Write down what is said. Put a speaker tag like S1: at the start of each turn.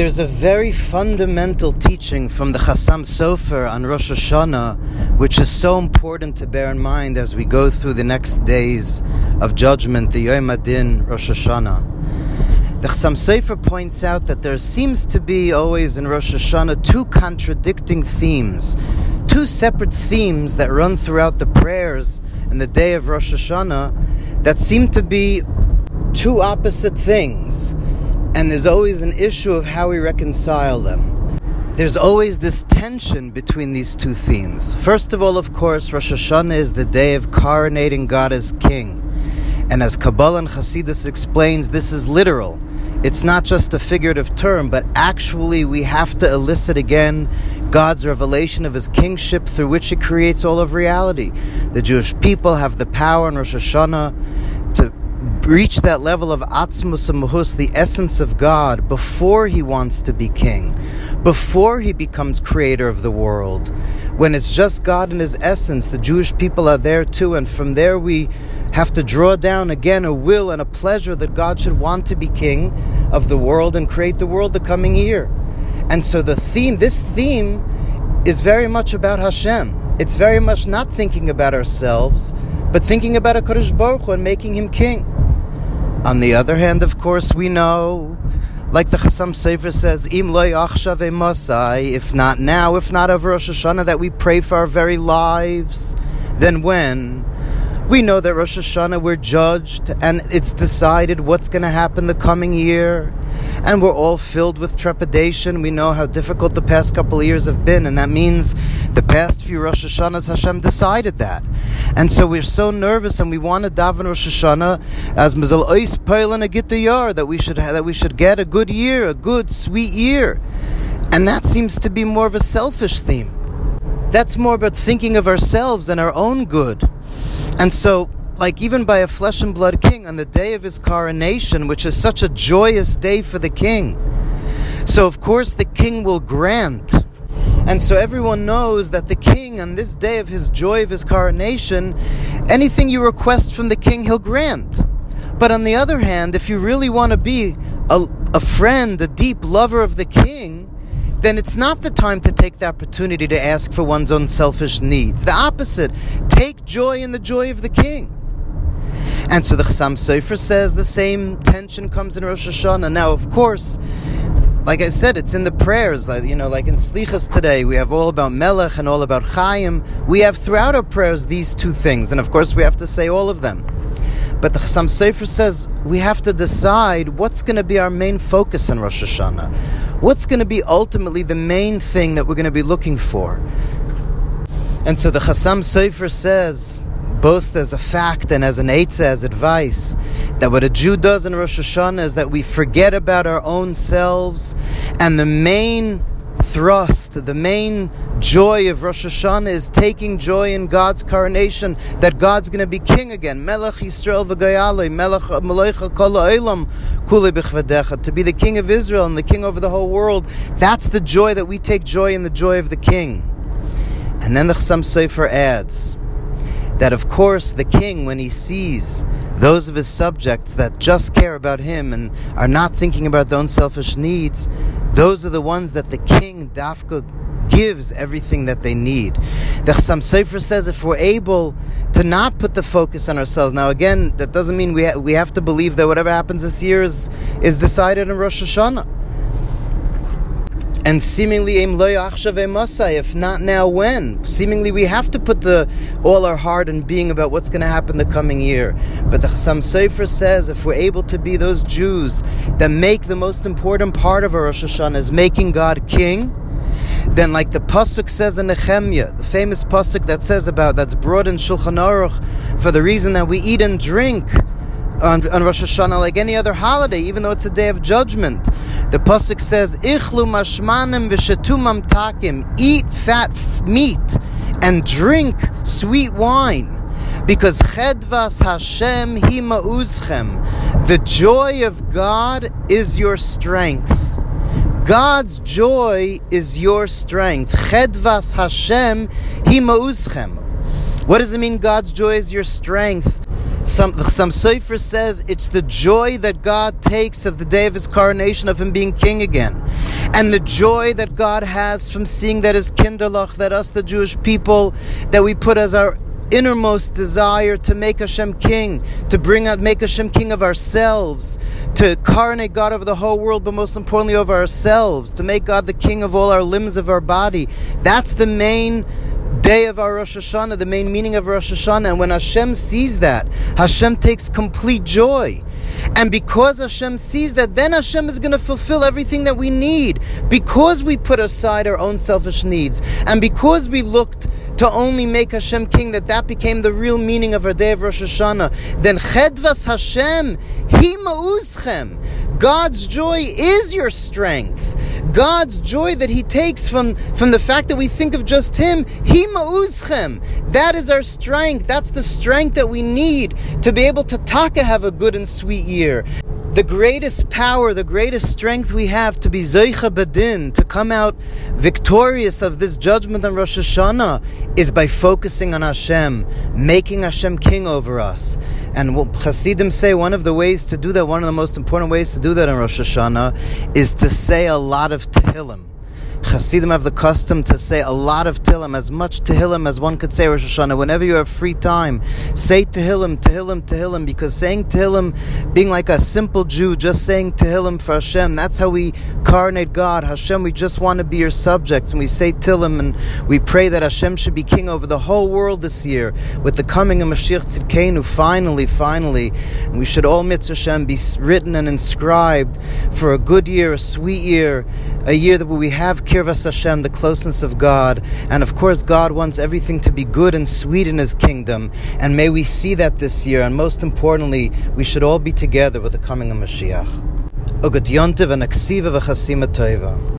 S1: There's a very fundamental teaching from the Chassam Sofer on Rosh Hashanah, which is so important to bear in mind as we go through the next days of judgment, the Yom Hadin Rosh Hashanah. The Chassam Sofer points out that there seems to be always in Rosh Hashanah two contradicting themes, two separate themes that run throughout the prayers in the day of Rosh Hashanah that seem to be two opposite things and there's always an issue of how we reconcile them. There's always this tension between these two themes. First of all, of course, Rosh Hashanah is the day of coronating God as King. And as Kabbalah and Hasidus explains, this is literal. It's not just a figurative term, but actually we have to elicit again God's revelation of His kingship through which He creates all of reality. The Jewish people have the power in Rosh Hashanah reach that level of atzmus mahus, the essence of God, before he wants to be king, before he becomes creator of the world. When it's just God in his essence, the Jewish people are there too, and from there we have to draw down again a will and a pleasure that God should want to be king of the world and create the world the coming year. And so the theme, this theme, is very much about Hashem. It's very much not thinking about ourselves, but thinking about a Baruch Hu and making him king. On the other hand, of course, we know, like the Chassam Sofer says, Im masai, if not now, if not over Rosh Hashanah, that we pray for our very lives, then when? We know that Rosh Hashanah we're judged and it's decided what's going to happen the coming year. And we're all filled with trepidation. We know how difficult the past couple of years have been, and that means the past few Rosh Hashanahs Hashem decided that. And so we're so nervous and we want to daven Rosh Hashanah as Mizal Ois Peil and a Yar that we should that we should get a good year, a good sweet year. And that seems to be more of a selfish theme. That's more about thinking of ourselves and our own good. And so, like even by a flesh and blood king on the day of his coronation, which is such a joyous day for the king. So, of course, the king will grant. And so everyone knows that the king, on this day of his joy of his coronation, anything you request from the king, he'll grant. But on the other hand, if you really want to be a, a friend, a deep lover of the king, then it's not the time to take the opportunity to ask for one's own selfish needs. The opposite. Take joy in the joy of the king. And so the Chassam Sofer says the same tension comes in Rosh Hashanah. Now, of course, like I said, it's in the prayers. You know, like in Slichas today, we have all about Melech and all about Chaim. We have throughout our prayers these two things, and of course, we have to say all of them. But the Chassam Sofer says we have to decide what's going to be our main focus in Rosh Hashanah. What's going to be ultimately the main thing that we're going to be looking for? And so the Chassam Sofer says, both as a fact and as an eitzah, as advice, that what a Jew does in Rosh Hashanah is that we forget about our own selves, and the main thrust, the main joy of Rosh Hashanah is taking joy in God's coronation, that God's going to be king again. Melech Yisrael v'gayale, Melech Melecha kol ha'olam, kule b'chvadecha, to be the king of Israel and the king over the whole world. That's the joy that we take joy in the joy of the king. And then the Chassam Sofer adds, that of course the king, when he sees those of his subjects that just care about him and are not thinking about their own selfish needs, those are the ones that the king, Dafka, gives everything that they need. The Chassam Sofer says if we're able to not put the focus on ourselves, now again, that doesn't mean we, ha- we have to believe that whatever happens this year is, is decided in Rosh Hashanah. And seemingly, if not now, when? Seemingly, we have to put the all our heart and being about what's going to happen the coming year. But the Chassam Sofer says, if we're able to be those Jews that make the most important part of our Rosh Hashanah is making God King, then like the pasuk says in Nehemiah, the famous pasuk that says about that's brought in Shulchan Aruch for the reason that we eat and drink on, on Rosh Hashanah like any other holiday, even though it's a day of judgment. The pasuk says, "Ichlu mashmanim v'shesu mamtakim." Eat fat meat and drink sweet wine. Because chedvas Hashem hi ma'uzchem. The joy of God is your strength. God's joy is your strength. Chedvas Hashem hi ma'uzchem. What does it mean God's joy is your strength? Some some Sefer says it's the joy that God takes of the day of His coronation, of Him being King again, and the joy that God has from seeing that His kinderlach, that us, the Jewish people, that we put as our innermost desire to make Hashem king, to bring out, make Hashem king of ourselves, to coronate God over the whole world, but most importantly over ourselves, to make God the king of all our limbs of our body. That's the main day of our Rosh Hashanah, the main meaning of Rosh Hashanah. And when Hashem sees that, Hashem takes complete joy. And because Hashem sees that, then Hashem is going to fulfill everything that we need. Because we put aside our own selfish needs, and because we looked to only make Hashem king, that that became the real meaning of our day of Rosh Hashanah. Then Chedvas Hashem, He ma'uzchem. God's joy is your strength. God's joy that He takes from, from the fact that we think of just Him, He ma'uzchem. That is our strength. That's the strength that we need to be able to taka have a good and sweet year. The greatest power, the greatest strength we have to be Zoicha Badin, to come out victorious of this judgment on Rosh Hashanah, is by focusing on Hashem, making Hashem king over us. And what Hasidim say, one of the ways to do that, one of the most important ways to do that in Rosh Hashanah, is to say a lot of Tehillim. Hasidim have the custom to say a lot of Tehillim, as much Tehillim as one could say Rosh Hashanah. Whenever you have free time, say Tehillim, Tehillim, Tehillim, because saying Tehillim, being like a simple Jew, just saying Tehillim for Hashem, that's how we coronate God. Hashem, we just want to be your subjects, and we say Tehillim, and we pray that Hashem should be king over the whole world this year, with the coming of Mashiach Tzidkenu, finally, finally. And we should all, Mirtzas Hashem, be written and inscribed for a good year, a sweet year, a year that we have Kirvas Hashem, the closeness of God. And of course, God wants everything to be good and sweet in His kingdom. And may we see that this year. And most importantly, we should all be together with the coming of Mashiach. Ugat Yontiv and Aksiva v'chasima toiva.